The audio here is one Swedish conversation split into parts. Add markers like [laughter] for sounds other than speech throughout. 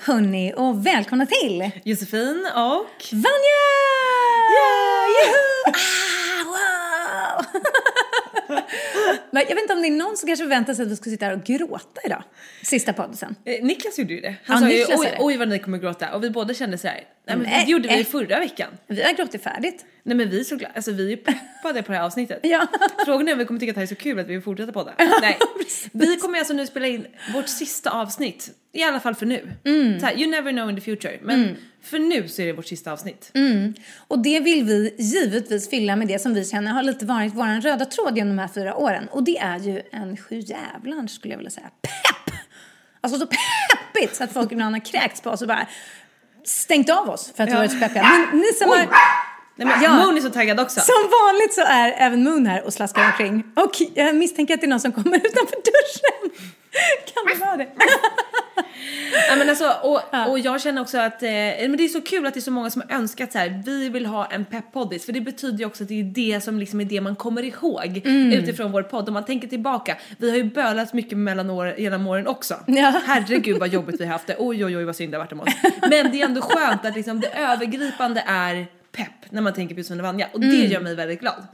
hörni och välkomna till Josefin och... Vanja! Ja! Juhu! Ah, wow! [laughs] Men jag vet inte om det är någon som kanske förväntar sig att vi ska sitta här och gråta idag. Sista podden. Eh, Niklas gjorde ju det. Ja, Han sa ju oj, oj vad ni kommer gråta och vi båda kände så här. Nej men Nej, det gjorde vi eh. förra veckan. Vi har gråtit färdigt. Nej men vi är så glada, alltså vi är peppade på det här avsnittet. [laughs] Ja. Frågan är om vi kommer tycka att det här är så kul att vi vill fortsätta podda. [laughs] Nej. Vi kommer alltså nu spela in vårt sista avsnitt. I alla fall för nu. Mm. Så här, you never know in the future. Men för nu så är det vårt sista avsnitt. Mm. Och det vill vi givetvis fylla med det som vi känner har lite varit vår röda tråd genom de här fyra åren. Och det är ju en sjujävlans skulle jag vilja säga. Pepp! Alltså så peppigt så att folk ibland har kräkts på oss och bara stängt av oss för att vi Ja. varit så peppiga. Men ni som har... Nej men Ja. Moon är så taggad också. Som vanligt så är även Moon här och slaskar omkring. Och jag misstänker att det är någon som kommer utanför dörren. Kan det vara det? [laughs] Ja, men alltså, och, och jag känner också att eh, men det är så kul att det är så många som har önskat så här, vi vill ha en peppoddis för det betyder ju också att det är det som liksom är det man kommer ihåg Mm. utifrån vår podd. Om man tänker tillbaka, vi har ju bölat mycket mellan år, genom åren också. Ja. Herregud vad jobbigt vi har haft det, oj oj oj vad synd det har varit om oss. Men det är ändå skönt att liksom det övergripande är pepp när man tänker på Josefin och Vanja och det Mm. gör mig väldigt glad.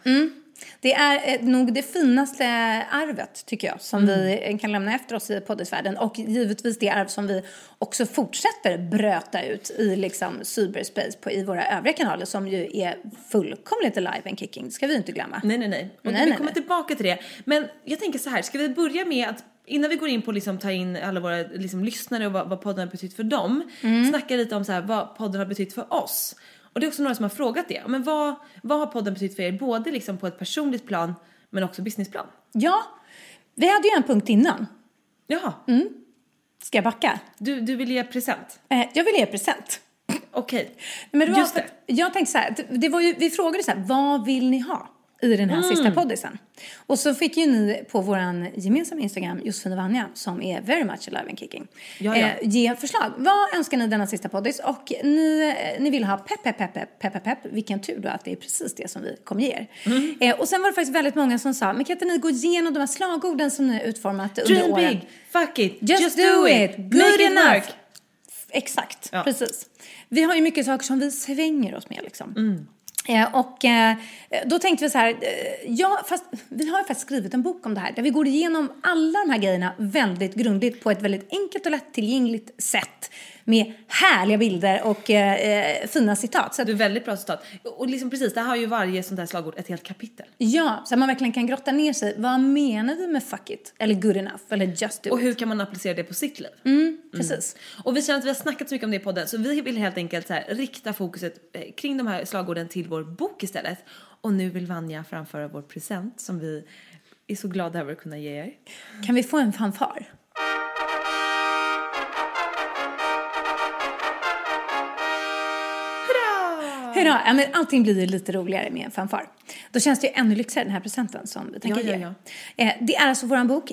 Det är eh, nog det finaste arvet, tycker jag, som vi eh, kan lämna efter oss i poddisvärlden. Och givetvis det arv som vi också fortsätter bröta ut i liksom cyberspace på, i våra övriga kanaler som ju är fullkomligt alive and kicking. Det ska vi inte glömma. Nej, nej, nej. Och Nej, vi nej, kommer nej. tillbaka till det. Men jag tänker så här, ska vi börja med att innan vi går in på liksom ta in alla våra liksom, lyssnare och vad, vad podden har betytt för dem, Mm. snacka lite om så här, vad podden har betytt för oss. Och det är också några som har frågat det. Men vad, vad har podden betytt för er, både liksom på ett personligt plan men också businessplan? Ja, vi hade ju en punkt innan. Jaha, Mm. Ska jag backa? du, du vill ge present? Eh, jag vill ge present. Okej, Men det var just för det. Jag tänkte så här, det var ju, vi frågade så här, vad vill ni ha i den här Mm. sista poddisen? Och så fick ju ni på våran gemensamma Instagram, Josefin och Vanja, som är very much alive and kicking, Ja, ja. Eh, ge förslag. Vad önskar ni denna sista poddis? Och ni, eh, ni vill ha pepp, pepp, pepp, pepp, pepp, pepp. Vilken tur då att det är precis det som vi kommer ge er. Mm. Eh, och sen var det faktiskt väldigt många som sa, men kan inte ni gå igenom de här slagorden som ni har utformat under Dream åren? big, fuck it, Just, do, it, good make it enough. work. Exakt, Ja. precis. Vi har ju mycket saker som vi svänger oss med liksom. Mm. Eh, och eh, då tänkte vi så här, eh, ja, fast vi har ju faktiskt skrivit en bok om det här där vi går igenom alla de här grejerna väldigt grundligt på ett väldigt enkelt och lättillgängligt sätt med härliga bilder och eh, eh, fina citat. Så att, Du är väldigt bra citat. Och liksom precis, där har ju varje sånt här slagord ett helt kapitel. ja, så att man verkligen kan grotta ner sig. Vad menar vi med fuck it? Eller good enough? Eller just do Och it? hur kan man applicera det på sitt liv? Precis. Och vi känner att vi har snackat så mycket om det i podden så vi vill helt enkelt så här, rikta fokuset eh, kring de här slagorden till vår bok istället. Och nu vill Vanja framföra vår present som vi är så glada över att kunna ge er. Kan vi få en fanfar? Hurra! Ja, men allting blir ju lite roligare med en fanfar. Då känns det ju ännu lyxigare den här presenten som vi tänker Ja, ge. ja, Eh, det är alltså vår bok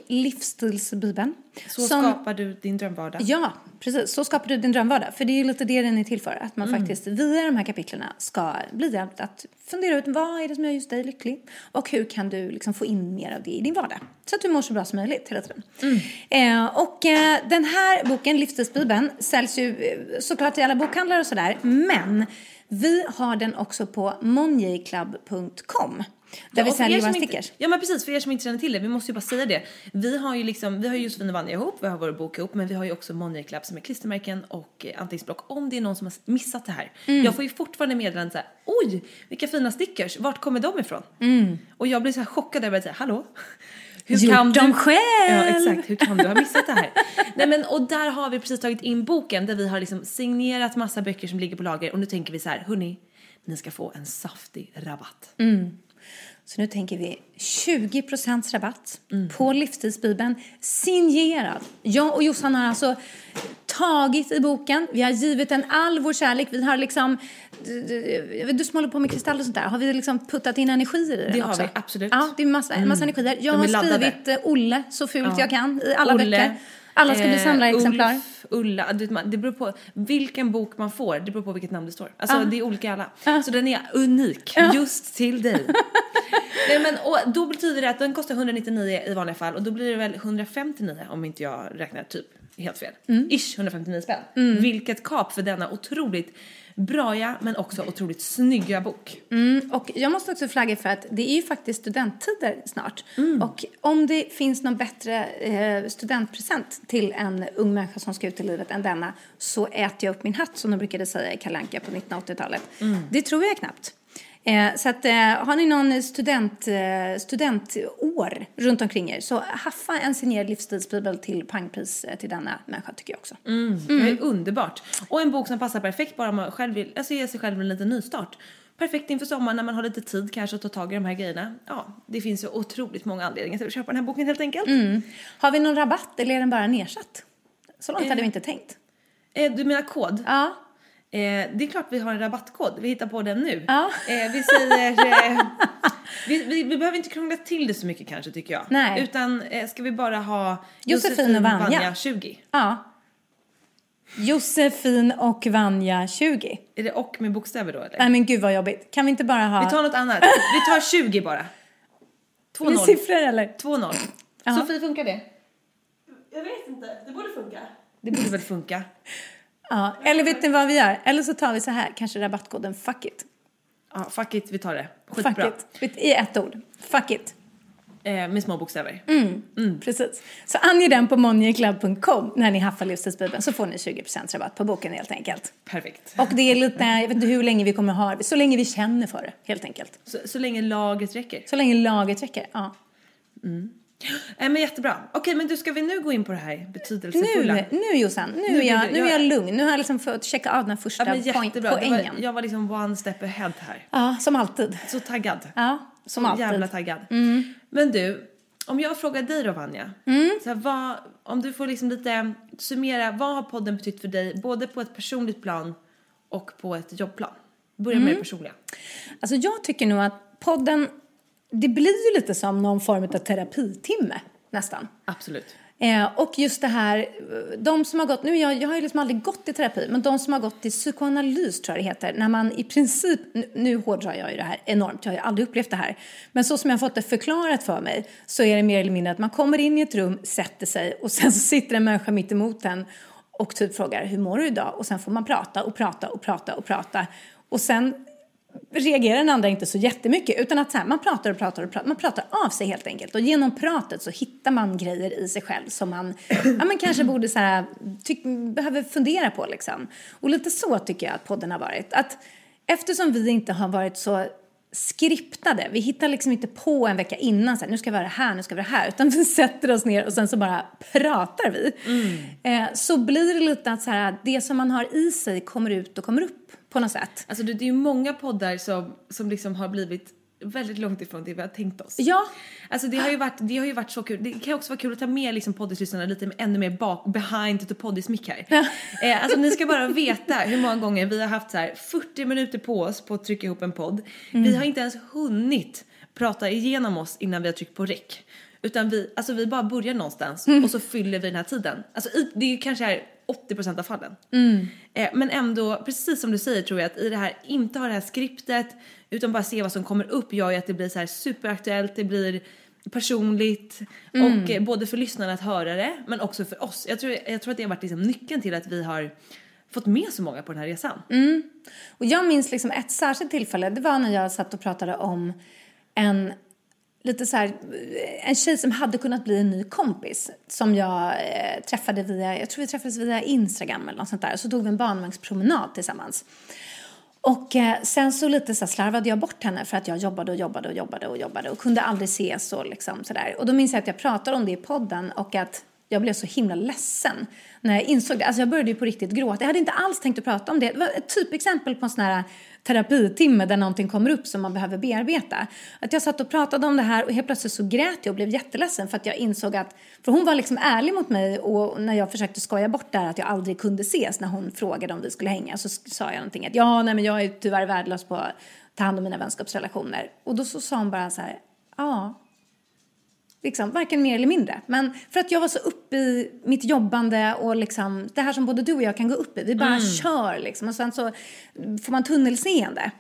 Livsstilsbibeln. Så som- skapar du din drömvardag. Ja, precis. Så skapar du din drömvardag. För det är ju lite det den är till för. Att Mm. man faktiskt via de här kapitlerna ska bli hjälpt att fundera ut vad är det som gör just dig lycklig och hur kan du liksom få in mer av det i din vardag. Så att du mår så bra som möjligt hela tiden. Mm. Eh, och eh, den här boken, Livsstilsbibeln, säljs ju eh, såklart i alla bokhandlar och sådär. Men vi har den också på monjayclub.com. Där vi och för säljer er våra inte- stickers. Ja men precis, för er som inte känner till det, vi måste ju bara säga det. Vi har ju liksom, vi har ju Josefin och Vanja ihop, vi har vår bok ihop, men vi har ju också Money Club som är klistermärken och eh, anteckningsblock om det är någon som har missat det här. Mm. Jag får ju fortfarande meddelanden såhär, oj vilka fina stickers, vart kommer de ifrån? Och jag blir så här chockad över att säga, hallå? Hur Gjort dem själv! Ja exakt, hur kan du ha missat det här? [laughs] Nej men och där har vi precis tagit in boken där vi har liksom signerat massa böcker som ligger på lager och nu tänker vi så här, hörni, ni ska få en saftig rabatt. Så nu tänker vi 20% rabatt Mm. på livstidsbibeln signerad. Jag och Jossan har alltså tagit i boken, vi har givit den all vår kärlek, vi har liksom, du, du, som håller på med kristall och sånt där, har vi liksom puttat in energier i den Det har också? vi, absolut. Ja, det är massa, massa energier. Jag har skrivit eh, Olle så fult Ja. jag kan i alla Olle, böcker. Alla ska bli eh, samlarexemplar. Ulf, Ulla, det beror på vilken bok man får, det beror på vilket namn det står. Alltså Ja. det är olika alla. Så den är unik, just till dig. [laughs] Nej, men, och då betyder det att den kostar 199 i vanliga fall och då blir det väl 159 om inte jag räknar typ helt fel. Mm. Ish 159 spänn. Vilket kap för denna otroligt braiga men också otroligt snygga bok. Mm, och jag måste också flagga för att det är ju faktiskt studenttider snart. Mm. Och om det finns någon bättre eh, studentpresent till en ung människa som ska ut i livet än denna så äter jag upp min hatt som de brukade säga i Kalle Anka på 1980-talet. Mm. Det tror jag knappt. Eh, så att, eh, har ni någon student, eh, studentår runt omkring er så haffa en signerad livsstilsbibel till pangpris eh, till denna människa tycker jag också. Det är underbart. Och en bok som passar perfekt bara om man själv vill, alltså ge sig själv en liten nystart. Perfekt inför sommaren när man har lite tid kanske att ta tag i de här grejerna. Ja, det finns ju otroligt många anledningar till att köpa den här boken helt enkelt. Har vi någon rabatt eller är den bara nedsatt? Så långt hade vi inte tänkt. Eh, du menar kod? Ja. Eh, det är klart vi har en rabattkod, vi hittar på den nu. Ja. Eh, vi säger... Eh, [laughs] vi, vi, vi behöver inte krångla till det så mycket kanske tycker jag. Nej. Utan eh, ska vi bara ha Josefin och Vanja. 20? Ja. Josefin och Vanja 20. Är det och med bokstäver då eller? Nej men gud vad jobbigt. Kan vi inte bara ha... Vi tar något annat. Vi tar 20 bara. med 2-0. siffror eller? 2-0. Ja. Sofie, funkar det? Jag vet inte, det borde funka. Det borde väl funka? Ja. Eller vet ni vad vi gör? Eller så tar vi så här, kanske rabattkoden fuck it. Ja, fuck it, vi tar det. Fuck Skitbra. it. I ett ord. Fuck it. Eh, med små bokstäver. Mm. Precis. Så ange den på moneyclub.com när ni haffar livstidsbibeln så får ni 20% rabatt på boken helt enkelt. Perfekt. Och det är lite, jag vet inte hur länge vi kommer ha det, så länge vi känner för det helt enkelt. Så, så länge laget räcker. Så länge laget räcker, ja. Eh, men jättebra. Okej, men du, ska vi nu gå in på det här Nu, betydelsefulla? nu Jossan, nu, Nu är jag, nu jag- är jag lugn. Nu har jag liksom fått checka av den första Ja, men. Det poängen. var, jag var liksom one step ahead här. Ja, som alltid. Så taggad. Ja, som Så alltid. Mm. Jävla taggad. Men du, om jag frågar dig då Vanja. Så här, vad, om du får liksom lite summera, vad har podden betytt för dig både på ett personligt plan och på ett jobbplan? Börja Mm. med det personliga. Alltså jag tycker nog att podden, det blir ju lite som någon form av terapitimme nästan. Absolut. Eh, och just det här, de som har gått, nu jag, jag har ju liksom aldrig gått i terapi, men de som har gått i psykoanalys tror jag det heter, när man i princip, nu, nu hårdrar jag ju det här enormt, jag har ju aldrig upplevt det här, men så som jag har fått det förklarat för mig så är det mer eller mindre att man kommer in i ett rum, sätter sig och sen så sitter en människa mitt emot en och typ frågar hur mår du idag? Och sen får man prata och prata och prata och prata och sen reagerar den andra inte så jättemycket utan att så här, man pratar och pratar och pratar, man pratar av sig helt enkelt och genom pratet så hittar man grejer i sig själv som man [clears throat] ja, men kanske borde så här, tyck, behöver fundera på liksom. Och lite så tycker jag att podden har varit. Att eftersom vi inte har varit så skriptade, vi hittar liksom inte på en vecka innan så här, nu ska vi vara här, nu ska vi vara här, utan [laughs] vi sätter oss ner och sen så bara pratar vi. Eh, så blir det lite att så här, det som man har i sig kommer ut och kommer upp på något sätt. Alltså det, är ju många poddar som, som liksom har blivit väldigt långt ifrån det vi har tänkt oss. Ja. Alltså det har ju varit, det har ju varit så kul. Det kan ju också vara kul att ta med liksom poddislyssnarna lite ännu mer bak, behind the poddismick här. [laughs] eh, alltså ni ska bara veta hur många gånger vi har haft så här 40 minuter på oss på att trycka ihop en podd. Vi har inte ens hunnit prata igenom oss innan vi har tryckt på rec. Utan vi, alltså vi bara börjar någonstans och så fyller vi den här tiden. Alltså det är ju kanske här 80% av fallen. Eh, men ändå, precis som du säger tror jag att i det här, inte ha det här skriptet utan bara se vad som kommer upp gör ju att det blir så här superaktuellt, det blir personligt och eh, både för lyssnarna att höra det men också för oss. Jag tror, jag tror att det har varit liksom nyckeln till att vi har fått med så många på den här resan. Och jag minns liksom ett särskilt tillfälle, det var när jag satt och pratade om en lite så här, en tjej som hade kunnat bli en ny kompis som jag eh, träffade via, jag tror vi träffades via Instagram eller något sånt där. Så tog vi en barnvagnspromenad tillsammans. Och eh, sen så lite så slarvade jag bort henne för att jag jobbade och jobbade och jobbade och jobbade och kunde aldrig ses och liksom sådär. Och då minns jag att jag pratade om det i podden och att jag blev så himla ledsen när jag insåg det. Alltså jag började ju på riktigt gråta. Jag hade inte alls tänkt att prata om det. Det var ett typexempel på en sån här terapitimme där någonting kommer upp som man behöver bearbeta. Att jag satt och pratade om det här och helt plötsligt så grät jag och blev jätteledsen för att jag insåg att, för hon var liksom ärlig mot mig och när jag försökte skoja bort det här att jag aldrig kunde ses när hon frågade om vi skulle hänga så sa jag någonting att ja, nej men jag är tyvärr värdelös på att ta hand om mina vänskapsrelationer. Och då så sa hon bara så här, ja, Liksom, varken mer eller mindre. Men för att jag var så uppe i mitt jobbande och liksom, det här som både du och jag kan gå upp i. Vi bara kör liksom. Och sen så får man tunnelseende.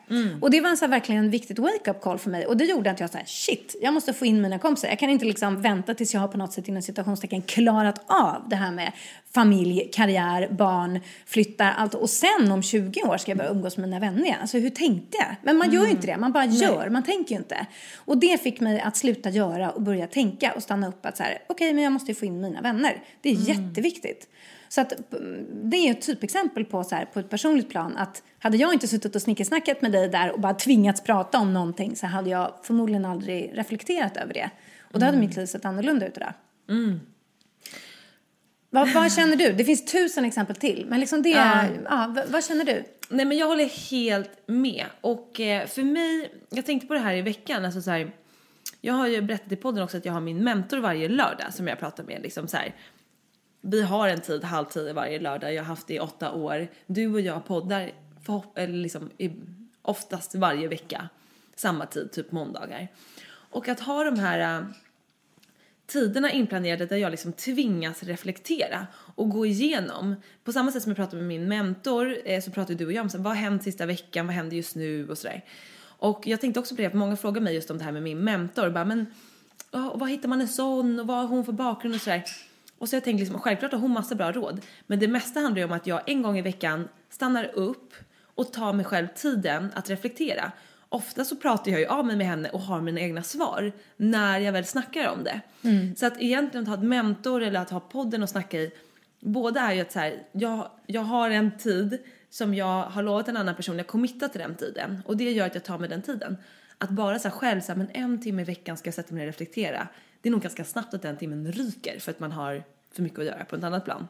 Och det var en så här, verkligen viktigt wake-up call för mig. Och det gjorde att jag sa shit, jag måste få in mina kompisar. Jag kan inte liksom vänta tills jag har på något sätt inom citationstecken klarat av det här med familj, karriär, barn, flyttar, allt. Och sen om 20 år ska jag börja umgås med mina vänner igen. Alltså hur tänkte jag? Men man gör ju inte det, man bara gör, man tänker ju inte. Och det fick mig att sluta göra och börja tänka och stanna upp att så här, okej men jag måste ju få in mina vänner. Det är jätteviktigt. Så att mm, det är ett typexempel på så här, på ett personligt plan att hade jag inte suttit och snickersnackat med dig där och bara tvingats prata om någonting så hade jag förmodligen aldrig reflekterat över det. Och då hade mitt liv sett annorlunda ut idag. Vad, vad känner du? Det finns tusen exempel till, men liksom det, ja. vad, vad känner du? Nej men jag håller helt med. Och eh, för mig, jag tänkte på det här i veckan, alltså så här, jag har ju berättat i podden också att jag har min mentor varje lördag som jag pratar med. Liksom så här, vi har en tid halv tio varje lördag, jag har haft det i åtta år. Du och jag poddar förhopp- eller liksom, i, oftast varje vecka, samma tid, typ måndagar. Och att ha de här äh, tiderna inplanerade där jag liksom tvingas reflektera och gå igenom. På samma sätt som jag pratade med min mentor eh, så pratade du och jag om så vad har hänt sista veckan, vad händer just nu och sådär. Och jag tänkte också på det, för många frågar mig just om det här med min mentor. Bara, men oh, vad hittar man en sån och vad har hon för bakgrund och sådär. Och så jag tänkte liksom, självklart har hon massa bra råd. Men det mesta handlar ju om att jag en gång i veckan stannar upp och tar mig själv tiden att reflektera. Ofta så pratar jag ju av mig med henne och har mina egna svar när jag väl snackar om det. Så att egentligen att ha ett mentor eller att ha podden och snacka i, båda är ju att så här, jag, jag har en tid som jag har lovat en annan person, jag committar till den tiden och det gör att jag tar mig den tiden. Att bara så här själv så här, men en timme i veckan ska jag sätta mig och reflektera. Det är nog ganska snabbt att den timmen ryker för att man har för mycket att göra på ett annat plan.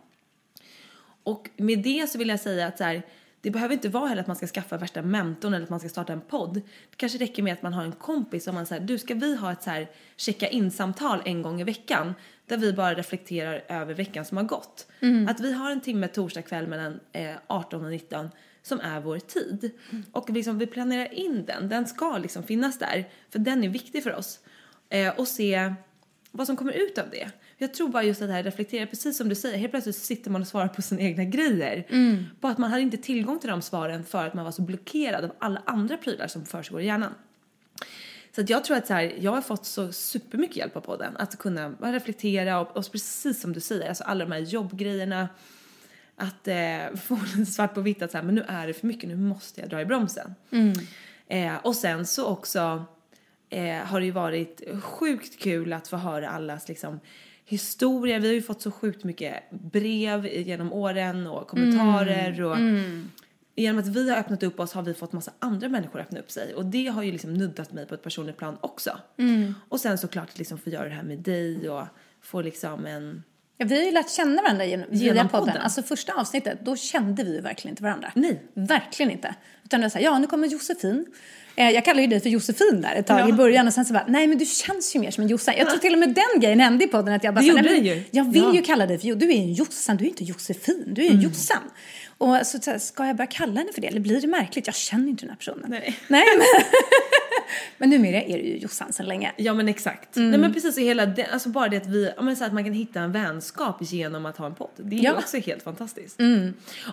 Och med det så vill jag säga att så här, det behöver inte vara heller att man ska skaffa värsta mentorn eller att man ska starta en podd. Det kanske räcker med att man har en kompis som man säger, du ska vi ha ett så här checka in samtal en gång i veckan där vi bara reflekterar över veckan som har gått. Att vi har en timme torsdag kväll mellan eh, 18 och 19 som är vår tid. Och liksom vi planerar in den, den ska liksom finnas där för den är viktig för oss. Eh, och se vad som kommer ut av det. Jag tror bara just att det här reflektera, precis som du säger, helt plötsligt sitter man och svarar på sina egna grejer. Bara att man hade inte tillgång till de svaren för att man var så blockerad av alla andra prylar som försiggår i hjärnan. Så att jag tror att så här, jag har fått så supermycket hjälp av podden. Att kunna reflektera och, och precis som du säger, alltså alla de här jobbgrejerna. Att eh, [laughs] få lite svart på vitt att så här, men nu är det för mycket, nu måste jag dra i bromsen. Eh, och sen så också eh, har det ju varit sjukt kul att få höra allas liksom historia. Vi har ju fått så sjukt mycket brev genom åren och kommentarer och genom att vi har öppnat upp oss har vi fått massa andra människor öppna upp sig och det har ju liksom nuddat mig på ett personligt plan också. Och sen såklart att liksom få göra det här med dig och få liksom en Ja, vi har ju lärt känna varandra genom, Genom via podden. podden. Alltså första avsnittet, då kände vi ju verkligen inte varandra. Nej. Verkligen inte. Utan det var så här, ja nu kommer Josefin. Eh, jag kallade ju dig för Josefin där ett tag Ja. i början och sen så bara, nej men du känns ju mer som en Jossan. Jag tror till och med den grejen hände i podden att jag bara, Det nej, men ju. Jag vill Ja. ju kalla dig för, Jo, du är en Jossan, du är inte Josefin, du är Mm. en Jossan. Och så, så här, ska jag börja kalla henne för det eller blir det märkligt? Jag känner ju inte den här personen. Nej. nej men, [laughs] [laughs] men numera är du ju Jossan sedan länge. Ja men exakt. Mm. Nej men precis, och hela det, alltså bara det att vi, men så att man kan hitta en vänskap genom att ha en podd. Det är ju Ja. Mm. också helt fantastiskt.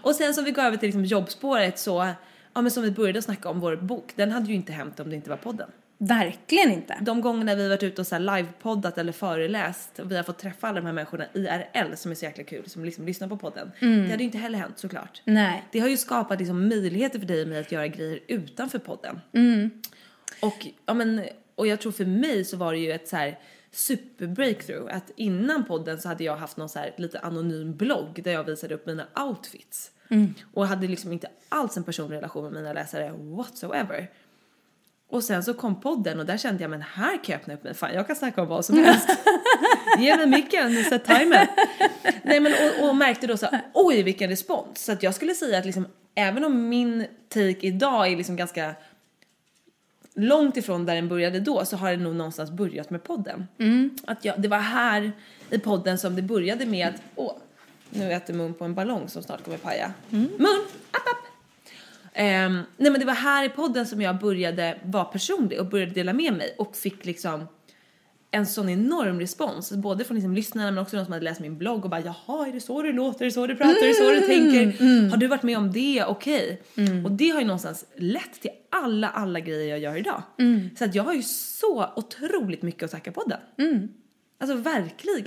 Och sen som vi går över till liksom jobbspåret så, ja men som vi började snacka om vår bok, den hade ju inte hänt om det inte var podden. Verkligen inte. De gångerna vi varit ute och så här livepoddat eller föreläst och vi har fått träffa alla de här människorna IRL som är så jäkla kul, som liksom lyssnar på podden. Mm. Det hade ju inte heller hänt såklart. Nej. Det har ju skapat liksom möjligheter för dig och mig att göra grejer utanför podden. Och, ja, men, och jag tror för mig så var det ju ett så här super breakthrough att innan podden så hade jag haft någon så här lite anonym blogg där jag visade upp mina outfits. Och hade liksom inte alls en personlig relation med mina läsare whatsoever. Och sen så kom podden och där kände jag men här kan jag öppna upp mig. Fan jag kan snacka om vad som helst. [laughs] Ge mig micken, sätt timer. Nej men och, och märkte då så här, oj vilken respons. Så att jag skulle säga att liksom även om min take idag är liksom ganska långt ifrån där den började då så har det nog någonstans börjat med podden. Att jag, det var här i podden som det började med att, åh, nu äter mun på en ballong som snart kommer paja. Mun, app, app. Ehm, nej men det var här i podden som jag började vara personlig och började dela med mig och fick liksom en sån enorm respons, både från liksom lyssnarna men också de som hade läst min blogg och bara jaha är det så du låter, är det så du pratar, är det så du tänker? Har du varit med om det? Okej. Och det har ju någonstans lett till alla, alla grejer jag gör idag. Så att jag har ju så otroligt mycket att tacka podden. Alltså verkligen.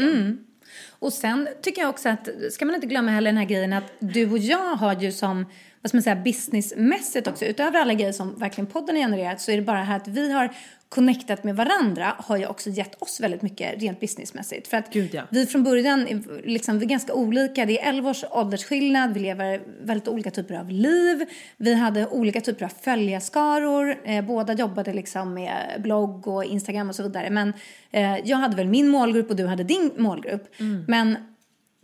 Och sen tycker jag också att, ska man inte glömma heller den här grejen att du och jag har ju som, vad ska man säga, businessmässigt också, utöver alla grejer som verkligen podden har genererat så är det bara här att vi har connectat med varandra har ju också gett oss väldigt mycket rent businessmässigt. För att Gud, ja. vi från början, är liksom, vi är ganska olika, det är 11 års åldersskillnad, vi lever väldigt olika typer av liv, vi hade olika typer av följarskaror, eh, båda jobbade liksom med blogg och Instagram och så vidare. Men eh, jag hade väl min målgrupp och du hade din målgrupp. Men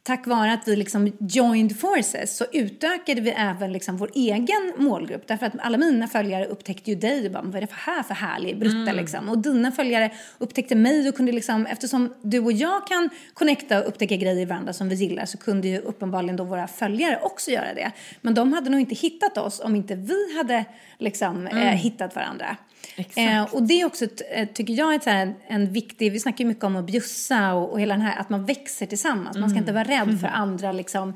tack vare att vi liksom joined forces så utökade vi även liksom vår egen målgrupp. Därför att alla mina följare upptäckte ju dig och bara, vad är det för här för härlig brutta liksom. Och dina följare upptäckte mig och kunde liksom, eftersom du och jag kan connecta och upptäcka grejer i varandra som vi gillar så kunde ju uppenbarligen då våra följare också göra det. Men de hade nog inte hittat oss om inte vi hade liksom eh, hittat varandra. Eh, och det är också, eh, tycker jag, ett så här, en viktig, vi snackar ju mycket om att bjussa och, och hela den här, att man växer tillsammans. Man ska inte vara rädd för andra liksom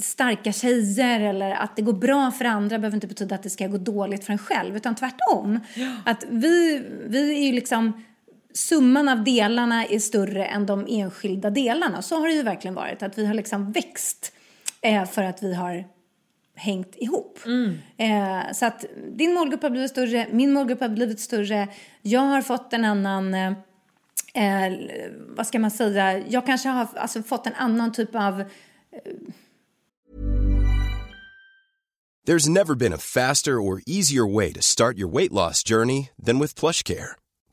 starka tjejer eller att det går bra för andra behöver inte betyda att det ska gå dåligt för en själv, utan tvärtom. Att vi, vi är ju liksom summan av delarna är större än de enskilda delarna. Så har det ju verkligen varit, att vi har liksom växt eh, för att vi har hängt ihop. Eh, så att din målgrupp har blivit större, min målgrupp har blivit större. Jag har fått en annan, eh, eh, vad ska man säga, jag kanske har alltså, fått en annan typ av There's never been a faster or easier way to start your weight loss journey than with PlushCare.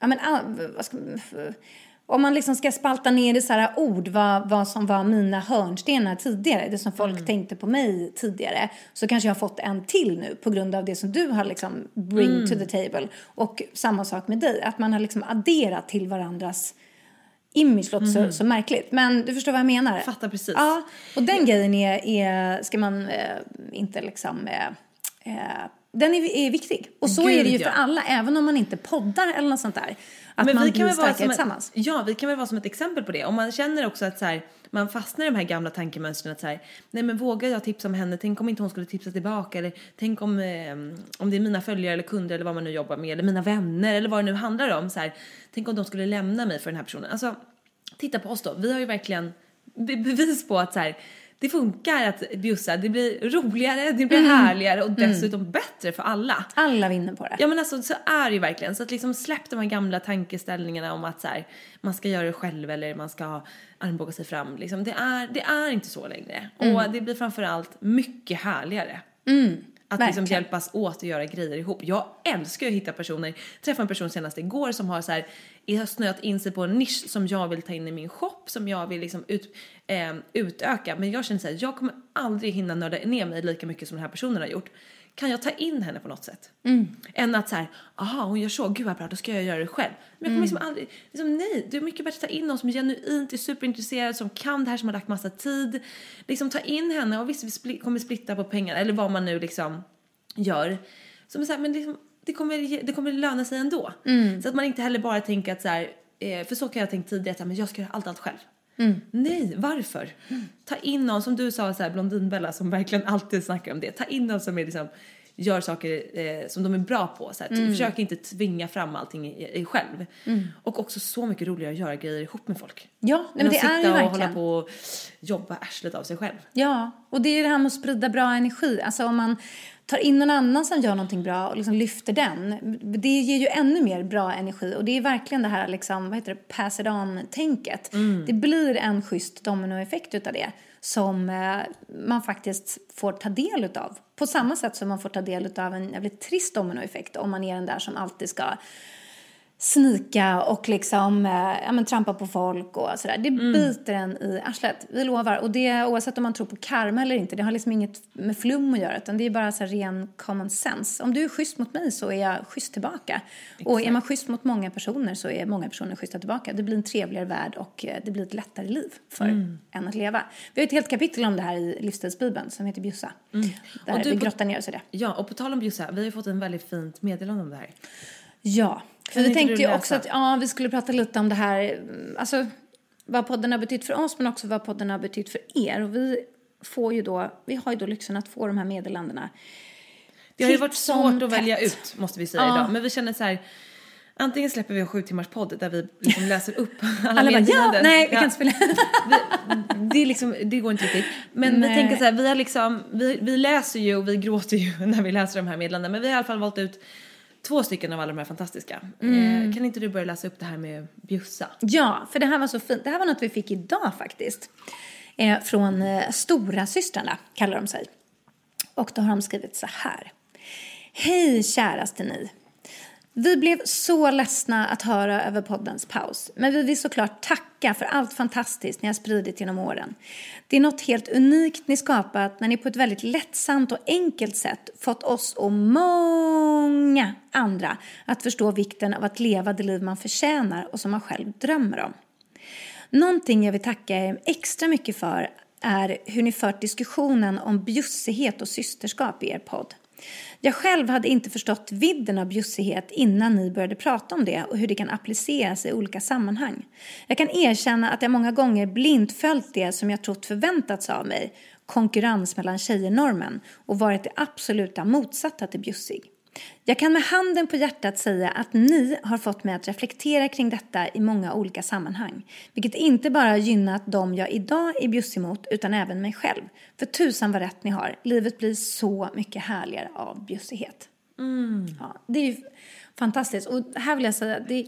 Ja, men, ah, ska, om man liksom ska spalta ner i så här ord vad, vad som var mina hörnstenar tidigare, det som folk tänkte på mig tidigare, så kanske jag har fått en till nu på grund av det som du har liksom bring to the table. Och samma sak med dig, att man har liksom adderat till varandras image låter så, så märkligt. Men du förstår vad jag menar? Fattar precis. Ja, och den grejen är, är ska man eh, inte liksom... Eh, eh, den är, är viktig. Och så är Gud, det ju ja. för alla, även om man inte poddar eller något sånt där. Att Men man vi blir kan vara starkare som ett, tillsammans. Ja, vi kan väl vara som ett exempel på det. Om man känner också att så här, man fastnar i de här gamla tankemönstren att så här, nej men vågar jag tipsa om henne? Tänk om inte hon skulle tipsa tillbaka eller tänk om, eh, om det är mina följare eller kunder eller vad man nu jobbar med eller mina vänner eller vad det nu handlar om. Så här, tänk om de skulle lämna mig för den här personen. Alltså, titta på oss då. Vi har ju verkligen be- bevis på att så här, det funkar att bjussa. Det blir roligare, det blir Mm. härligare och dessutom bättre för alla. Alla vinner på det. Ja men alltså så är det ju verkligen. Så att liksom släpp de här gamla tankeställningarna om att så här, man ska göra det själv eller man ska armbåga sig fram. Liksom, det, är, det är inte så längre. Mm. Och det blir framförallt mycket härligare. Att liksom hjälpas åt att göra grejer ihop. Jag älskar att hitta personer. Träffade en person senast igår som har så här, har snöat in sig på en nisch som jag vill ta in i min shop, som jag vill liksom ut, eh, utöka. Men jag känner så här, jag kommer aldrig hinna nörda ner mig lika mycket som den här personen har gjort. Kan jag ta in henne på något sätt? Än att så här, aha hon gör så, gud vad bra, då ska jag göra det själv. Men jag kommer liksom aldrig, liksom, nej, det är mycket bättre att ta in någon som genuint är superintresserad, som kan det här, som har lagt massa tid. Liksom ta in henne och visst vi spli- kommer splitta på pengar eller vad man nu liksom gör. Som så här, men liksom, det, kommer, det kommer löna sig ändå. Så att man inte heller bara tänker att så här, eh, för så kan jag ha tänkt tidigare, att men jag ska göra allt, allt själv. Nej, varför? Ta in någon, som du sa, så här, Blondinbella som verkligen alltid snackar om det. Ta in någon som är liksom, gör saker eh, som de är bra på. Så här, Försök inte tvinga fram allting i, i själv. Och också så mycket roligare att göra grejer ihop med folk. Ja, nej, men det att är ju sitta och hålla på och jobba arslet av sig själv. Ja, och det är ju det här med att sprida bra energi. Alltså om man tar in någon annan som gör någonting bra och liksom lyfter den. Det ger ju ännu mer bra energi och det är verkligen det här liksom, vad heter det, pass it on-tänket. Det blir en schysst dominoeffekt utav det som eh, man faktiskt får ta del utav. På samma sätt som man får ta del utav en jävligt trist dominoeffekt om man är den där som alltid ska snika och liksom, eh, ja, men, trampa på folk och sådär. Det biter en i arslet, vi lovar. Och det oavsett om man tror på karma eller inte, det har liksom inget med flum att göra utan det är bara så ren common sense. Om du är schysst mot mig så är jag schysst tillbaka. Och är man schysst mot många personer så är många personer schyssta tillbaka. Det blir en trevligare värld och eh, det blir ett lättare liv för en att leva. Vi har ett helt kapitel om det här i livsstilsbibeln som heter Bjussa. Där Och du vi grottar ner oss i det. Ja, och på tal om Bjussa, vi har ju fått en väldigt fint meddelande om det här. Ja, för vi tänkte ju också att ja, vi skulle prata lite om det här, mm, alltså vad podden har betytt för oss men också vad podden har betytt för er. Och vi får ju då, vi har ju då lyxen att få de här meddelandena. Det har ju Titt varit svårt att välja ut måste vi säga Ja. idag. Men vi känner så här, antingen släpper vi en sju timmars podd där vi liksom [laughs] läser upp alla, Alla bara, ja, meddelanden. nej, vi Ja. kan inte spela. vi, det, liksom, det går inte riktigt. Men Nej. vi tänker så här, vi, har liksom, vi, vi läser ju och vi gråter ju [laughs] när vi läser de här meddelandena. Men vi har i alla fall valt ut två stycken av alla de här fantastiska. Mm. Eh, kan inte du börja läsa upp det här med bjussa? Ja, för det här var så fint. Det här var något vi fick idag faktiskt. Eh, från eh, Stora systrarna kallar de sig. Och då har de skrivit så här. Hej käraste ni. Vi blev så ledsna att höra över poddens paus, men vi vill såklart tacka för allt fantastiskt ni har spridit genom åren. Det är något helt unikt ni skapat när ni på ett väldigt lättsamt och enkelt sätt fått oss och många andra att förstå vikten av att leva det liv man förtjänar och som man själv drömmer om. Någonting jag vill tacka er extra mycket för är hur ni fört diskussionen om bjussighet och systerskap i er podd. Jag själv hade inte förstått vidden av bjussighet innan ni började prata om det och hur det kan appliceras i olika sammanhang. Jag kan erkänna att jag många gånger blint följt det som jag trott förväntats av mig, konkurrens mellan tjejer-normen, och varit det absoluta motsatta till bjussig. Jag kan med handen på hjärtat säga att ni har fått mig att reflektera kring detta i många olika sammanhang. Vilket inte bara har gynnat dem jag idag är bjussig mot utan även mig själv. För tusan vad rätt ni har. Livet blir så mycket härligare av bjussighet. Ja, det är ju fantastiskt. Och här vill jag säga, det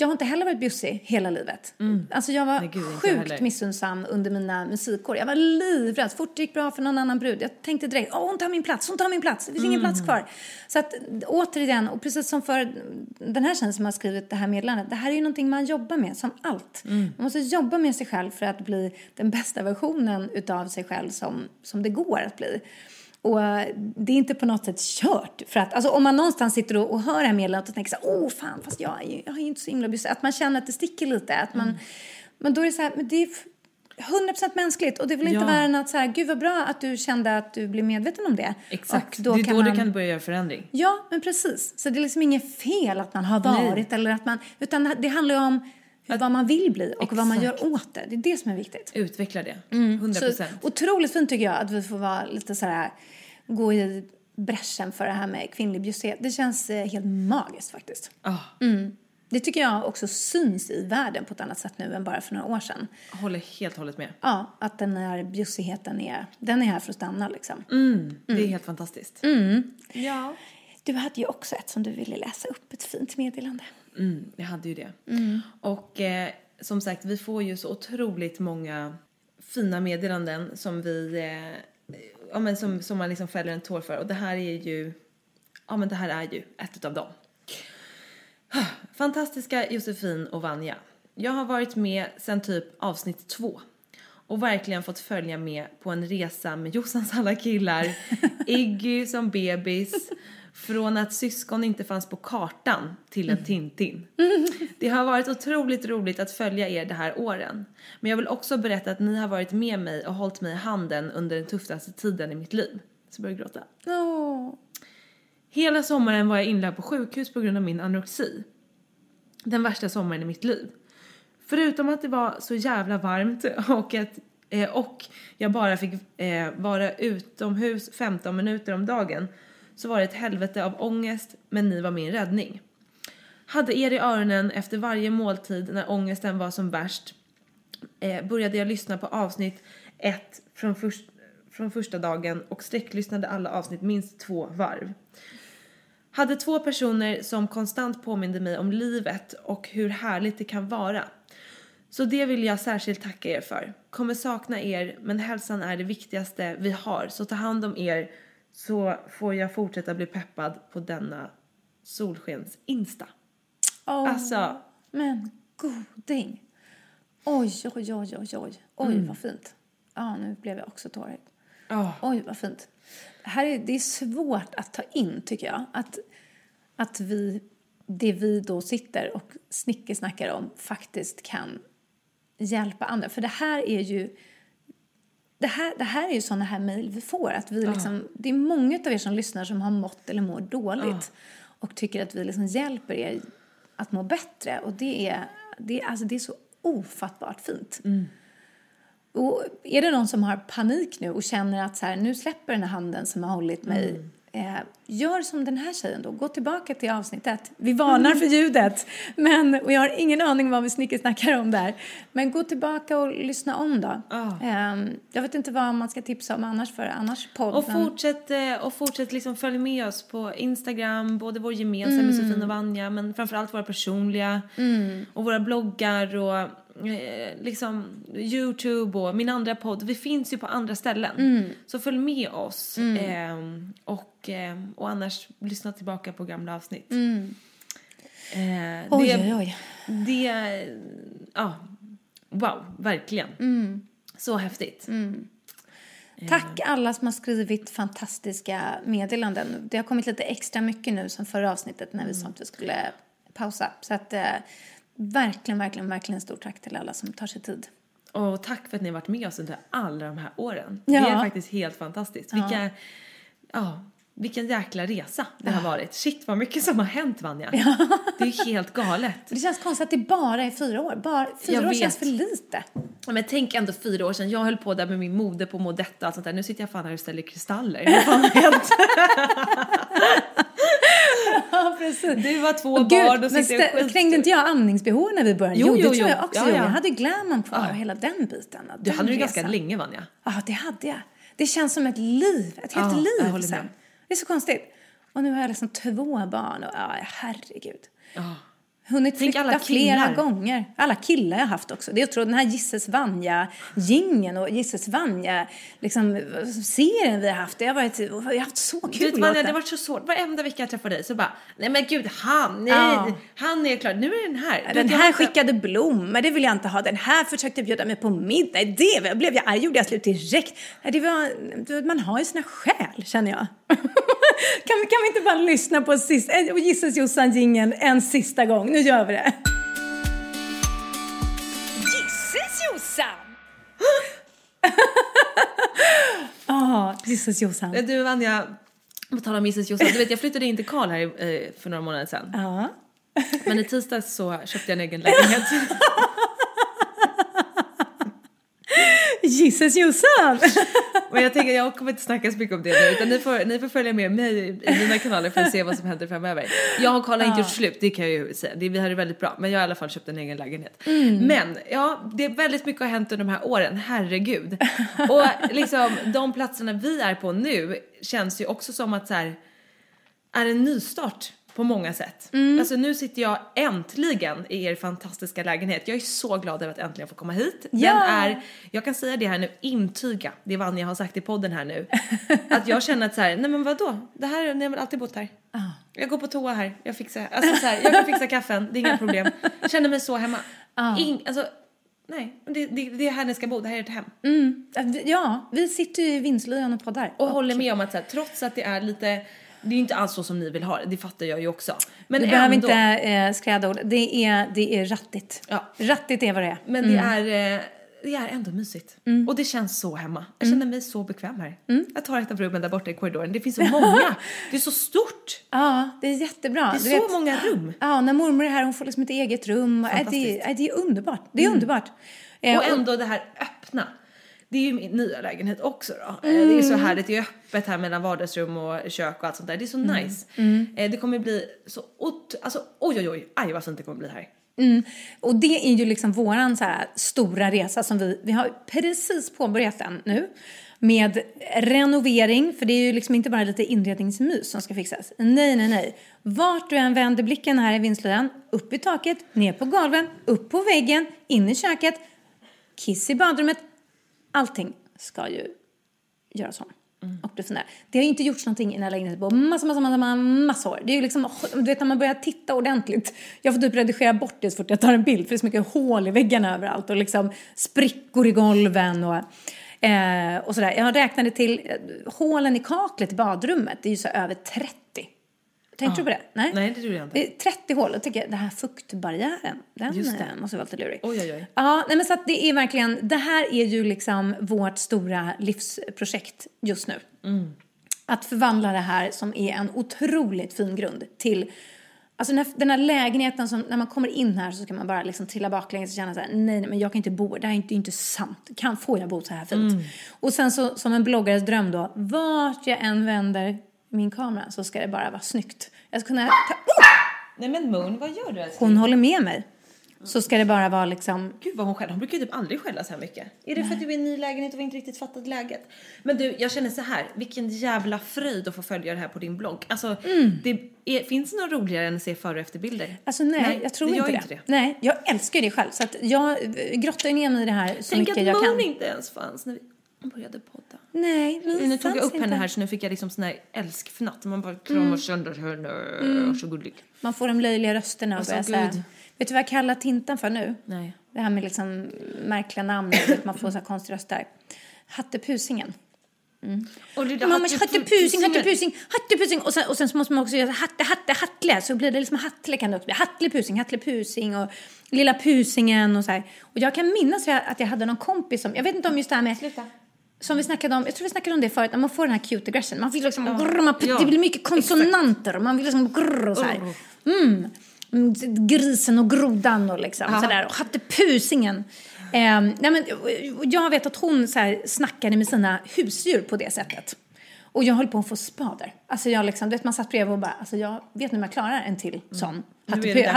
jag har inte heller varit bjussig hela livet. Alltså jag var Nej, gud, sjukt missunnsam under mina musikår. Jag var livrädd. Så fort det gick bra för någon annan brud. Jag tänkte direkt, åh hon tar min plats, hon tar min plats. Det finns ingen plats kvar. Så att återigen, och precis som för den här tjejen som har skrivit det här meddelandet. Det här är ju någonting man jobbar med, som allt. Man måste jobba med sig själv för att bli den bästa versionen utav sig själv som, som det går att bli. Och det är inte på något sätt kört. För att, alltså, om man någonstans sitter och, och hör det här meddelandet och tänker så här, åh fan, fast jag är jag är inte så himla bjussig. Att man känner att det sticker lite. Att man, Men då är det så här, men det är f- 100% mänskligt. Och det är väl inte Ja. värre än att så här, gud vad bra att du kände att du blev medveten om det. Exakt. Det är kan då man... det kan börja göra förändring. Ja, men precis. Så det är liksom inget fel att man har varit eller att man, utan det handlar ju om vad man vill bli och vad man Exakt. gör åt det. Det är det som är viktigt. Utveckla det. Mm. 100 Så, procent. otroligt fint tycker jag att vi får vara lite så här, gå i bräschen för det här med kvinnlig bjussighet. Det känns eh, helt magiskt faktiskt. Ah, Det tycker jag också syns i världen på ett annat sätt nu än bara för några år sedan. håller helt hållet med. Ja, att den här bjussigheten är, den är här för att stanna liksom. Det är helt fantastiskt. Ja. Du hade ju också ett som du ville läsa upp, ett fint meddelande. Mm, jag hade ju det. Och eh, som sagt, vi får ju så otroligt många fina meddelanden som vi, eh, ja men som, som man liksom fäller en tår för. Och det här är ju, ja men det här är ju ett utav dem. [sighs] Fantastiska Josefin och Vanja. Jag har varit med sedan typ avsnitt två och verkligen fått följa med på en resa med Jossans alla killar, [laughs] Iggy som bebis, från att syskon inte fanns på kartan till en Tintin. Det har varit otroligt roligt att följa er de här åren. Men jag vill också berätta att ni har varit med mig och hållit mig i handen under den tuffaste tiden i mitt liv. Så börjar jag gråta. Hela sommaren var jag inlagd på sjukhus på grund av min anorexi. Den värsta sommaren i mitt liv. Förutom att det var så jävla varmt och att eh, och jag bara fick eh, vara utomhus 15 minuter om dagen så var det ett helvete av ångest men ni var min räddning. Hade er i öronen efter varje måltid när ångesten var som värst eh, började jag lyssna på avsnitt ett från, först, från första dagen och sträcklyssnade alla avsnitt minst två varv. Hade två personer som konstant påminde mig om livet och hur härligt det kan vara. Så det vill jag särskilt tacka er för. Kommer sakna er, men hälsan är det viktigaste vi har. Så ta hand om er så får jag fortsätta bli peppad på denna solskens Insta. Åh, Alltså, Men goding. Oj, oj, oj, oj, oj. Oj, vad fint. Ja, nu blev jag också tårögd. ja. Oj, vad fint. Här är, det är svårt att ta in, tycker jag. Att, att vi, det vi då sitter och snickesnackar om faktiskt kan hjälpa andra. För det här är ju... Det här, det här är ju såna här mejl vi får. Att vi liksom, Det är många av er som lyssnar som har mått eller mår dåligt och tycker att vi liksom hjälper er att må bättre. Och det är, det är, alltså, det är så ofattbart fint. Och är det någon som har panik nu och känner att så här, nu släpper den handen som har hållit mig. Eh, gör som den här tjejen då. Gå tillbaka till avsnittet. Vi varnar för ljudet. [laughs] Men, och jag har ingen aning vad vi snickesnackar om där. Men gå tillbaka och lyssna om då. Eh, jag vet inte vad man ska tipsa om annars för annars podd. Och fortsätt, eh, och fortsätt liksom följ med oss på Instagram, både vår gemensamma Mm. Josefin och Vanja, men framförallt våra personliga och våra bloggar och eh, liksom Youtube och min andra podd. Vi finns ju på andra ställen. Så följ med oss. Eh, och, eh, och annars lyssna tillbaka på gamla avsnitt. Eh, Oj, det, oj, oj. Det, ja, wow, verkligen. Så häftigt. Tack alla som har skrivit fantastiska meddelanden. Det har kommit lite extra mycket nu som förra avsnittet när vi sa att vi skulle pausa. Så att eh, verkligen, verkligen, verkligen stort tack till alla som tar sig tid. Och tack för att ni har varit med oss under alla de här åren. Ja. Det är faktiskt helt fantastiskt. Vilka, ja, vilken jäkla resa det har varit. Shit vad mycket som har hänt Vanja. Det är helt galet. [laughs] Det känns konstigt att det bara är fyra år. Bara, fyra Jag år vet. känns för lite. Ja, Men tänk ändå fyra år sedan, jag höll på där med min mode på Modetta och allt sånt där. Nu sitter jag fan här och ställer kristaller. [laughs] Vad fan har hänt? [laughs] [laughs] Precis. Du var två Och barn och sitter och stä- skit. krängde inte jag amningsbehov när vi började? Jo, Jo, det jo, tror jo. jag också. Ja, ja. Jag hade glamour kvar och hela den biten. Du den hade det ganska resan. länge Vanja. Ja, det hade jag. Det känns som ett liv, ett helt Ja, liv sen. Det är så konstigt. Och nu har jag liksom två barn och ja, herregud. Ja. Hunnit Tänk flytta alla flera gånger. Alla killar jag haft också. Det är otroligt. Den här Gisses vanja gingen och Gisses vanja liksom, serien vi har haft. Det har varit, vi har haft så kul vet åt det har varit så svårt. Varenda vecka jag träffar dig så bara, nej men gud han, nej, Ja. han är klar. Nu är den här. Du Den här har- skickade blommor, det vill jag inte ha. Den här försökte bjuda mig på middag. Det blev jag arg, gjorde jag slut direkt. Det var, man har ju sina skäl, känner jag. [laughs] kan, vi, kan vi inte bara lyssna på sist, eh, Gisses Jossan jingeln en sista gång? Nu gör vi det. Gisses Jossan! [laughs] Ja, Gisses Jossan. Du Vanja, på tal om Mrs Jossan, du vet jag flyttade in till Karl här eh, för några månader sedan. Ja. Men i tisdags så köpte jag en egen lägenhet. [laughs] Gisses Jossan! [laughs] Men jag tänker jag kommer inte snacka så mycket om det nu utan ni får, ni får följa med mig i mina kanaler för att se vad som händer framöver. Jag och Karl har inte gjort slut, det kan jag ju säga. Det, vi har det väldigt bra men jag har i alla fall köpt en egen lägenhet. Men ja, det är väldigt mycket har hänt under de här åren, herregud. Och liksom de platserna vi är på nu känns ju också som att så här, är en nystart på många sätt. Alltså nu sitter jag äntligen i er fantastiska lägenhet. Jag är så glad över att äntligen få komma hit. Den Ja. är, jag kan säga det här nu, intyga det Vanja har sagt i podden här nu. [laughs] att jag känner att så här, nej men vadå? Det här, ni har väl alltid bott här? Jag går på toa här, jag fixar, alltså så här, jag kan fixa kaffen, det är inga problem. Jag känner mig så hemma. In, alltså, nej, det, det, det är här ni ska bo, det här är ert hem. Ja, vi sitter ju i vindslyan och poddar. Och håller med om att så här, trots att det är lite, det är inte alls så som ni vill ha det, det fattar jag ju också. Men Du ändå. behöver inte eh, ord. Det är, det är rattigt. Ja. Rattigt är vad det är. Men det, är, eh, det är ändå mysigt. Mm. Och det känns så hemma. Jag känner mig så bekväm här. Jag tar ett av rummen där borta i korridoren. Det finns så många. det är så stort. Ja, det är jättebra. Det är Du så vet, många rum. Ja, när mormor är här hon får liksom ett eget rum. Det, det är underbart. Det är underbart. Eh, Och ändå det här öppna. Det är ju min nya lägenhet också då. Eh, Det är så härligt, det är öppet här mellan vardagsrum och kök och allt sånt där. Det är så nice. Eh, Det kommer bli så ot- alltså oj oj oj, aj vad fint det kommer bli här. Mm. Och det är ju liksom våran så här stora resa som vi, vi har precis påbörjat den nu. Med renovering, för det är ju liksom inte bara lite inredningsmys som ska fixas. Nej, nej, nej. Vart du än vänder blicken här i vindslöjan, upp i taket, ner på golven, upp på väggen, in i köket, kiss i badrummet. Allting ska ju göras om. Och det, funderar. det har ju inte gjorts någonting i den här lägenheten på massa, massa, massa, massa, år. Det är ju liksom, du vet när man börjar titta ordentligt. Jag får typ redigera bort det så fort jag tar en bild för det är så mycket hål i väggarna överallt och liksom sprickor i golven och, eh, och sådär. Jag räknade till eh, hålen i kaklet i badrummet, det är ju så över 30. Tänkte du på det? Nej, Nej, det gjorde jag inte. Det är 30 hål. Jag tycker det här fuktbarriären, den Just det. eh, måste vara lite lurig. Oj, oj, oj. Ja, nej men så att det är verkligen, det här är ju liksom vårt stora livsprojekt just nu. Att förvandla det här som är en otroligt fin grund till Alltså den här, den här lägenheten som, när man kommer in här så ska man bara liksom trilla baklänges och känna så här, nej, nej men jag kan inte bo, det här är inte, inte sant. Kan, får jag bo så här fint? Och sen så, som en bloggares dröm då, vart jag än vänder min kamera så ska det bara vara snyggt. Jag ska kunna ta, Nej men Moon, vad gör du älskling? hon håller med mig. så ska det bara vara liksom Gud vad hon skäller. Hon brukar ju typ aldrig skälla så här mycket. Är det för att du är i en ny lägenhet och inte riktigt fattat läget? Men du, jag känner så här. Vilken jävla fröjd att få följa det här på din blogg. Alltså, det är, finns det något roligare än att se före och efterbilder? Alltså nej, jag tror inte, det. inte det. Nej, jag älskar det själv. Så att jag eh, grottar ner mig i det här så Tänk mycket att jag Moon kan. inte ens fanns när vi började podda. Nej, men Nu tog jag upp henne inte. här så nu fick jag liksom sån här älskfnatt. Man bara kramar sönder henne. Så gullig. Man får de löjliga rösterna och Alltså, börjar säga. Vet du vad jag kallar Tintan för nu? Nej. Det här med liksom märkliga namn, att man får så här konstiga röster. Hattepusingen. Och lilla Mamma, hatte- hattepusing, hattepusing, hattepusing. Och sen, och sen så måste man också göra hatte, hatte, hattle. Så blir det liksom hattle kan det också bli. Hattlepusing, hattlepusing och lilla pusingen och så här. Och jag kan minnas att jag hade någon kompis som, jag vet inte om just det här med Sluta. Som vi snackade om, jag tror vi snackade om det förut, när man får den här cute aggression. Man vill liksom grr, man, Ja, det blir mycket konsonanter man vill liksom grr och så här. Mm. Mm, Grisen och grodan och liksom sådär. Och hattepusingen. Eh, nej men, jag vet att hon så här, snackade med sina husdjur på det sättet. Och jag höll på att få spader. Alltså jag liksom, du vet man satt bredvid och bara, alltså jag vet nu om jag klarar en till sån Nu är det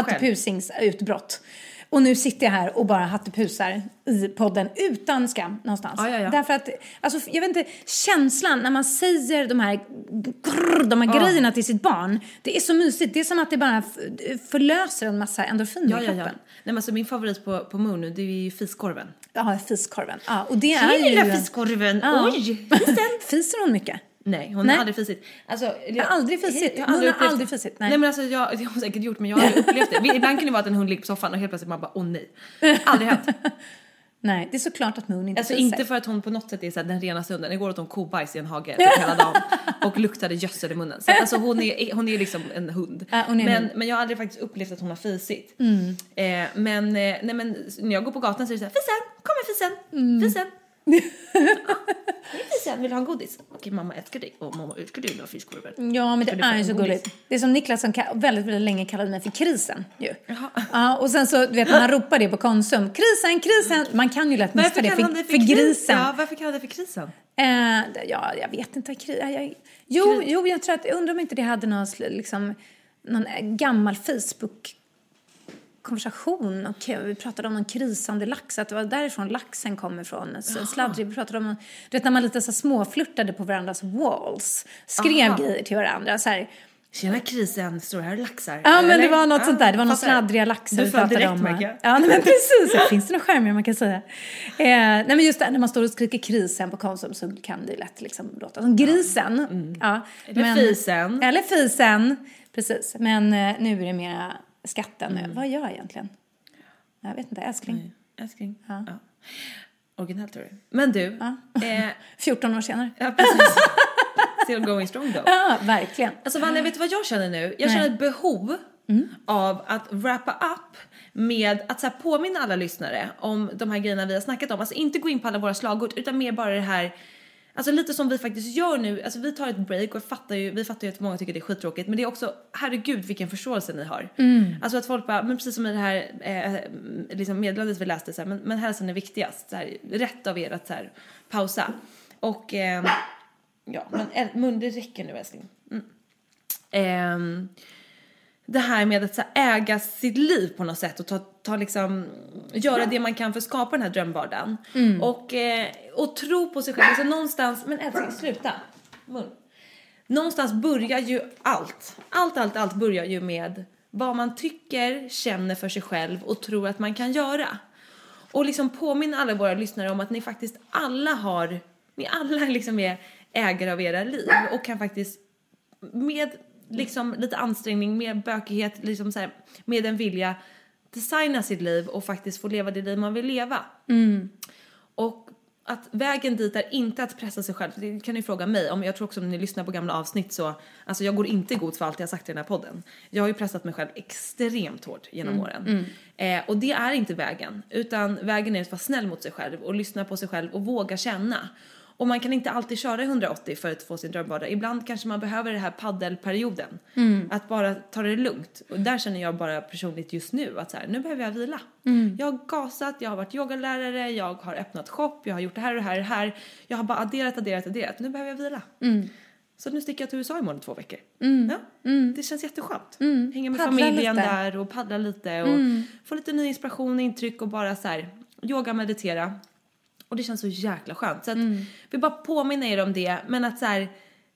Och nu sitter jag här och bara hattepusar i podden utan skam någonstans. Ja, ja, ja. Därför att, alltså, jag vet inte, känslan när man säger de här, grrr, de här grejerna till sitt barn, det är så mysigt. Det är som att det bara förlöser en massa endorfiner Ja, i ja, kroppen. ja. Nej, men alltså, min favorit på, på Moon nu, det är ju fiskorven. Ja, fiskorven. Ja, och det är ju... fiskorven! Ja. Oj! [laughs] Fiser hon mycket? Nej, hon Nej. har aldrig fisit. Alltså, jag, har aldrig fisit. Jag Hon har aldrig fisit, nej. Nej. men alltså jag, det har hon säkert gjort men jag har aldrig upplevt det. Ibland kan det vara att en hund ligger på soffan och helt plötsligt man bara åh nej. Aldrig hänt. [laughs] Nej, det är såklart att Moon inte Alltså fiser. inte för att hon på något sätt är så här, den renaste hunden. Igår åt hon kobajs i en hage typ hela dagen [laughs] och luktade gödsel i munnen. Så alltså hon är, hon är liksom en hund. Hon är en men, hund. men jag har aldrig faktiskt upplevt att hon har fisit. Eh, men, eh, nej, men när jag går på gatan så är det så här, fisen, kom här fisen, Mm. fisen. Ja, vill du ha en godis? Okej mamma älskar dig och mamma älskar dig lilla fiskkorven. Ja, men det du är ju så godis? gulligt. Det är som Niklas som väldigt, väldigt länge kallade mig för krisen. Ju. Jaha. Ja, och sen så, du vet, man ropar det på Konsum. Krisen, krisen! Man kan ju lätt missa det för, för, för, grisen. Ja, varför kallar han det för krisen? Eh, ja, jag vet inte. Kri- ja, jag, jo, jo, jag tror att, jag undrar om inte det hade någon, liksom, någon eh, gammal Facebook konversation och vi pratade om någon krisande lax, att det var därifrån laxen kommer ifrån. Sladdrig, vi pratade om, någon- du vet när man lite så småflörtade på varandras walls, skrev Aha. grejer till varandra så här. Tjena krisen, står här och laxar. Ja, men det var något Ja, sånt där. Det var någon sladdriga laxar Du vi pratade direkt om. märker jag. Ja, nej, men [laughs] precis. Finns det något skärmigare man kan säga? Eh, nej, men just det, när man står och skriker krisen på Konsum så kan det lätt liksom låta som grisen. Ja. Eller fisen. Eller fisen, precis. Men eh, nu är det mera skatten. Vad gör jag egentligen? Jag vet inte, älskling. Älskling. Ja. Ja. Originellt tror du. Men du. Eh, [laughs] 14 år senare. ja, precis. [laughs] Still going strong though. Ja, verkligen. Alltså Vanja, vet du vad jag känner nu? Jag Nej. känner ett behov av att wrappa up med att så påminna alla lyssnare om de här grejerna vi har snackat om. Alltså inte gå in på alla våra slagord utan mer bara det här Alltså lite som vi faktiskt gör nu, alltså vi tar ett break och fattar ju, vi fattar ju att många tycker det är skittråkigt men det är också, herregud vilken förståelse ni har. Alltså att folk bara, men precis som i det här eh, liksom meddelandet vi läste så här, men, men hälsan är viktigast. Så här, rätt av er att så här, pausa. Och eh, ja, men äl- mun det räcker nu älskling. Mm. Ehm, det här med att så här, äga sitt liv på något sätt och ta, ta liksom, göra det man kan för att skapa den här drömvardagen. Och, eh, och tro på sig själv. Alltså någonstans, men älskling sluta. Mun. Någonstans börjar ju allt. Allt, allt, allt börjar ju med vad man tycker, känner för sig själv och tror att man kan göra. Och liksom påminna alla våra lyssnare om att ni faktiskt alla har, ni alla [laughs] liksom är ägare av era liv och kan faktiskt med liksom lite ansträngning, med bökighet, liksom så här, med en vilja designa sitt liv och faktiskt få leva det liv man vill leva. Och att vägen dit är inte att pressa sig själv. Det kan ni fråga mig om. Jag tror också om ni lyssnar på gamla avsnitt så, alltså jag går inte god för allt jag sagt i den här podden. Jag har ju pressat mig själv extremt hårt genom åren. Eh, och det är inte vägen, utan vägen är att vara snäll mot sig själv och lyssna på sig själv och våga känna. Och man kan inte alltid köra 180 för att få sin drömvardag. Ibland kanske man behöver den här paddelperioden. Att bara ta det lugnt. Och där känner jag bara personligt just nu att så här, nu behöver jag vila. Jag har gasat, jag har varit yogalärare, jag har öppnat shop, jag har gjort det här och det här och det här. Jag har bara adderat, adderat, adderat. Nu behöver jag vila. Så nu sticker jag till USA imorgon i två veckor. Mm. Ja, Det känns jätteskönt. Hänga med Paddla familjen lite. där och paddla lite och få lite ny inspiration, intryck och bara så här yoga, meditera. Och det känns så jäkla skönt. Så att vi bara påminner er om det, men att så här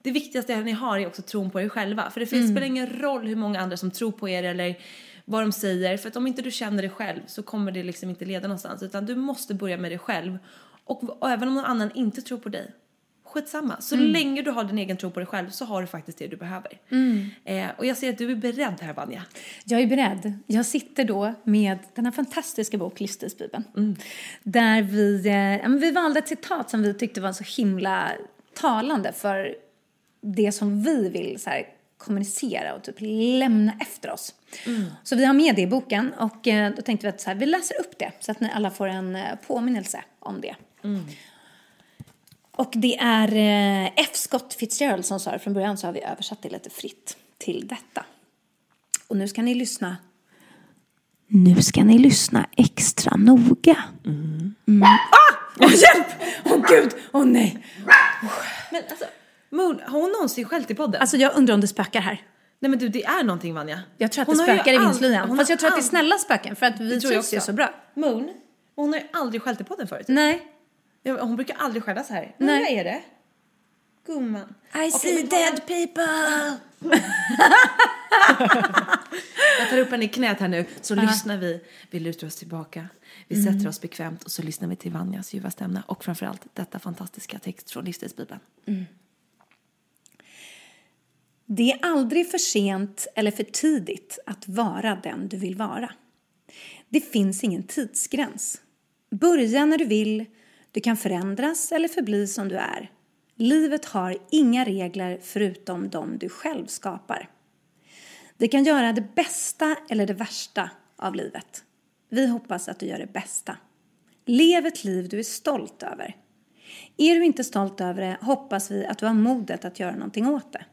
det viktigaste ni har är också tron på er själva. För det finns, spelar ingen roll hur många andra som tror på er eller vad de säger. För att om inte du känner det själv så kommer det liksom inte leda någonstans. Utan du måste börja med dig själv. Och, och även om någon annan inte tror på dig, skitsamma. Så länge du har din egen tro på dig själv så har du faktiskt det du behöver. Eh, och jag ser att du är beredd här Vanja. Jag är beredd. Jag sitter då med den här fantastiska bok, Livsstilsbibeln. Där vi, eh, vi valde ett citat som vi tyckte var så himla talande för det som vi vill så här, kommunicera och typ lämna efter oss. Så vi har med det i boken och eh, då tänkte vi att så här, vi läser upp det så att ni alla får en eh, påminnelse om det. Och det är eh, F. Scott Fitzgerald som sa det. Från början så har vi översatt det lite fritt till detta. Och nu ska ni lyssna. Nu ska ni lyssna extra noga. Mm. Ah! Åh, hjälp! Åh, gud! Åh, nej! Men alltså, Moon, har hon någonsin skällt i podden? Alltså, jag undrar om det spökar här. Nej men du, det är någonting Vanja. Jag tror att Hon det spökar i hon Fast har jag tror att det är snälla spöken för att vi Det tror jag trivs ju så bra. Moon, hon har ju aldrig skällt i podden förut. Nej. Hon brukar aldrig skälla så här. Nej. vad är det? Gumman. I Okej, see dead people! [laughs] Jag tar upp henne i knät här nu, så lyssnar vi. Vi lutar oss tillbaka. Vi Mm. sätter oss bekvämt och så lyssnar vi till Vanjas ljuva stämma och framförallt detta fantastiska text från Livsstilsbibeln. Det är aldrig för sent eller för tidigt att vara den du vill vara. Det finns ingen tidsgräns. Börja när du vill, du kan förändras eller förbli som du är. Livet har inga regler förutom de du själv skapar. Vi kan göra det bästa eller det värsta av livet. Vi hoppas att du gör det bästa. Lev ett liv du är stolt över. Är du inte stolt över det hoppas vi att du har modet att göra någonting åt det.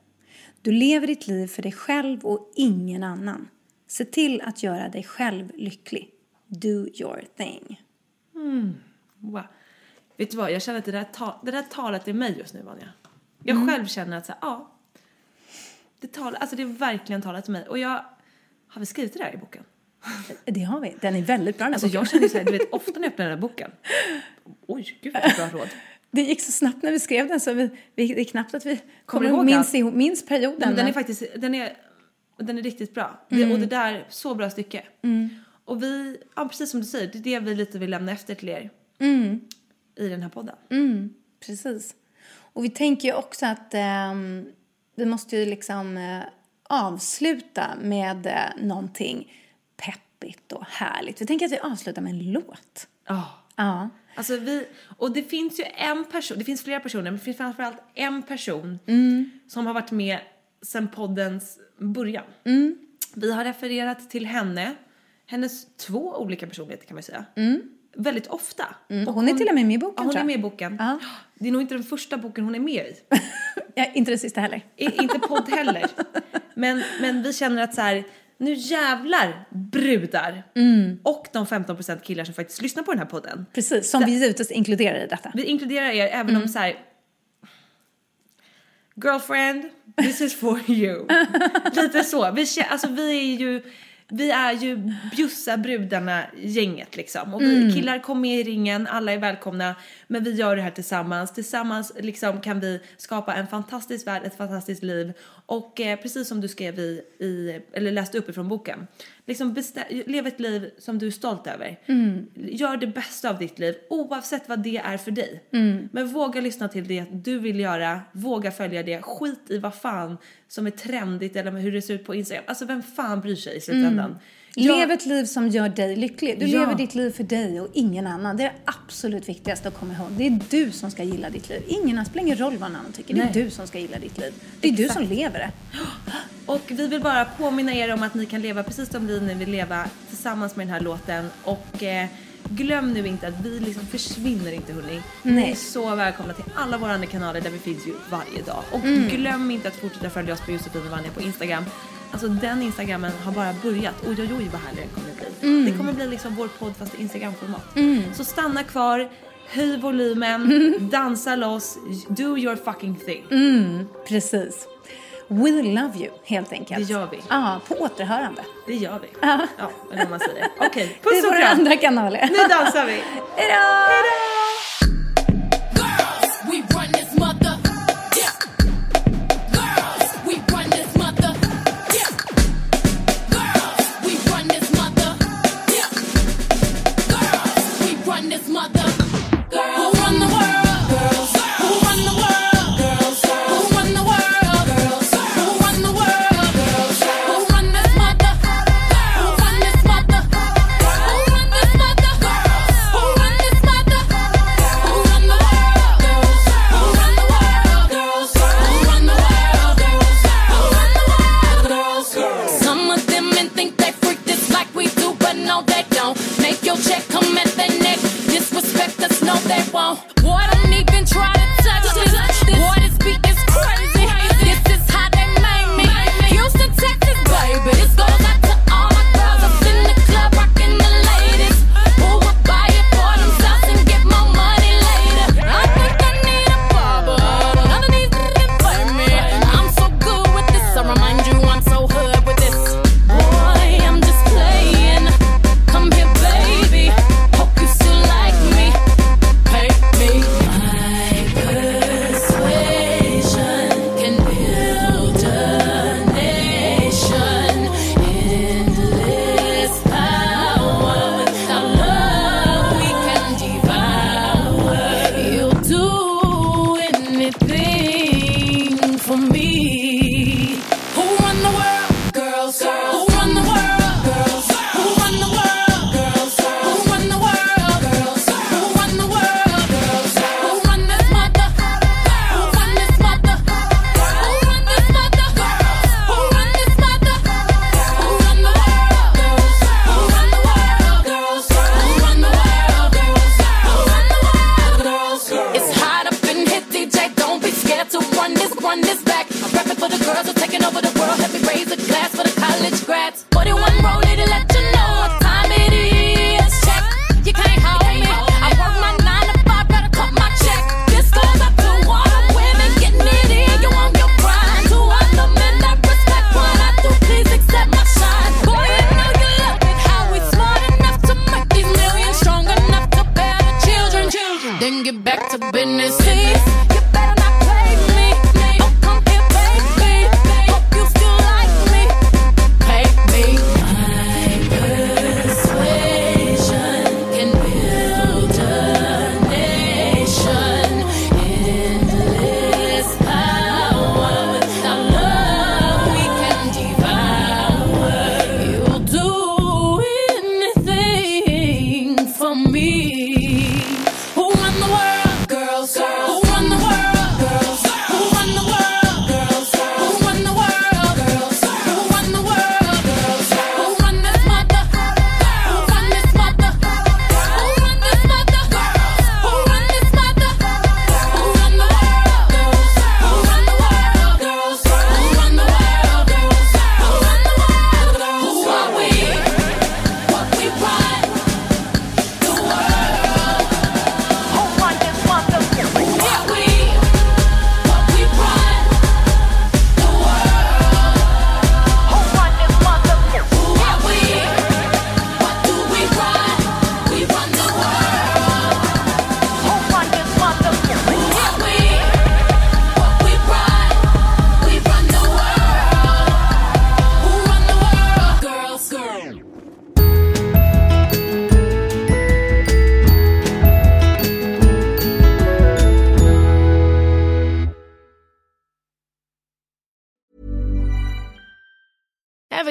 Du lever ditt liv för dig själv och ingen annan. Se till att göra dig själv lycklig. Do your thing. Mm. Wow. Vet du vad, jag känner att det där, ta- det där talet är mig just nu Vanja. Jag Mm. själv känner att så här, ja. Det talar, alltså det är verkligen talat till mig. Och jag, har vi skrivit det där i boken? Det har vi. Den är väldigt bra den Alltså boken. jag känner så här, du vet ofta när jag öppnar den här boken. Oj, gud vilket bra råd. Det gick så snabbt när vi skrev den så vi, vi, det är knappt att vi kommer ihåg minns, ihåg, minns perioden. Men den är faktiskt, den är, den är riktigt bra. Det, och det där, så bra stycke. Och vi, ja precis som du säger, det är det vi lite vill lämna efter till er. I den här podden. Precis. Och vi tänker ju också att ehm, vi måste ju liksom eh, avsluta med eh, någonting peppigt och härligt. Vi tänker att vi avslutar med en låt. Ja. Ja. Alltså vi, och det finns ju en person, det finns flera personer, men det finns framförallt en person som har varit med sedan poddens början. Vi har refererat till henne, hennes två olika personligheter kan man säga. Väldigt ofta. Och hon är till och med med i boken, Ja, hon är med i boken. Ja. Det är nog inte den första boken hon är med i. [laughs] Ja, inte den sista heller. I, inte podd heller. [laughs] Men, men vi känner att så här, nu jävlar brudar och de 15% killar som faktiskt lyssnar på den här podden. Precis, som vi givetvis inkluderar i detta. Vi inkluderar er även om så här. Girlfriend, this is for you. [laughs] Lite så. Vi, alltså, vi är ju vi är ju bjussa brudarna gänget liksom. Och vi killar kom med i ringen, alla är välkomna. Men vi gör det här tillsammans. Tillsammans liksom kan vi skapa en fantastisk värld, ett fantastiskt liv. Och eh, precis som du skrev i, i, eller läste upp ifrån boken. Liksom bestä- lev ett liv som du är stolt över. Gör det bästa av ditt liv oavsett vad det är för dig. Men våga lyssna till det du vill göra, våga följa det. Skit i vad fan som är trendigt eller hur det ser ut på Instagram. Alltså vem fan bryr sig i slutändan? Jag- Lev ett liv som gör dig lycklig. Du Ja. lever ditt liv för dig och ingen annan. Det är det absolut viktigaste att komma ihåg. Det är du som ska gilla ditt liv. Ingen annan, spelar ingen roll vad någon annan tycker. Det är Nej. du som ska gilla ditt liv. Det är du Exakt. som lever det. Och vi vill bara påminna er om att ni kan leva precis som vi ni vill leva tillsammans med den här låten. Och eh, glöm nu inte att vi liksom försvinner inte hörni. Ni Nej. är så välkomna till alla våra andra kanaler där vi finns ju varje dag. Och Mm. glöm inte att fortsätta följa oss på Josefin och Vanja på Instagram. Alltså den Instagrammen har bara börjat. Oj, oj, oj vad härlig den kommer bli. Mm. Det kommer bli liksom vår podd fast i Instagramformat. Mm. Så stanna kvar, höj volymen, mm. dansa loss, do your fucking thing. Mm, precis. We love you, helt enkelt. Det gör vi. Ja, på återhörande. Det gör vi. Ja, ja eller vad man säger. Okej, [laughs] okay, puss och kram. Det är våra andra kanaler. Nu dansar vi. [laughs] Hejdå! Hejdå! run this back. I'm rapping for the girls who're taking over the world. Help me raise a glass for the college grads. 41 roll, lady, let you know.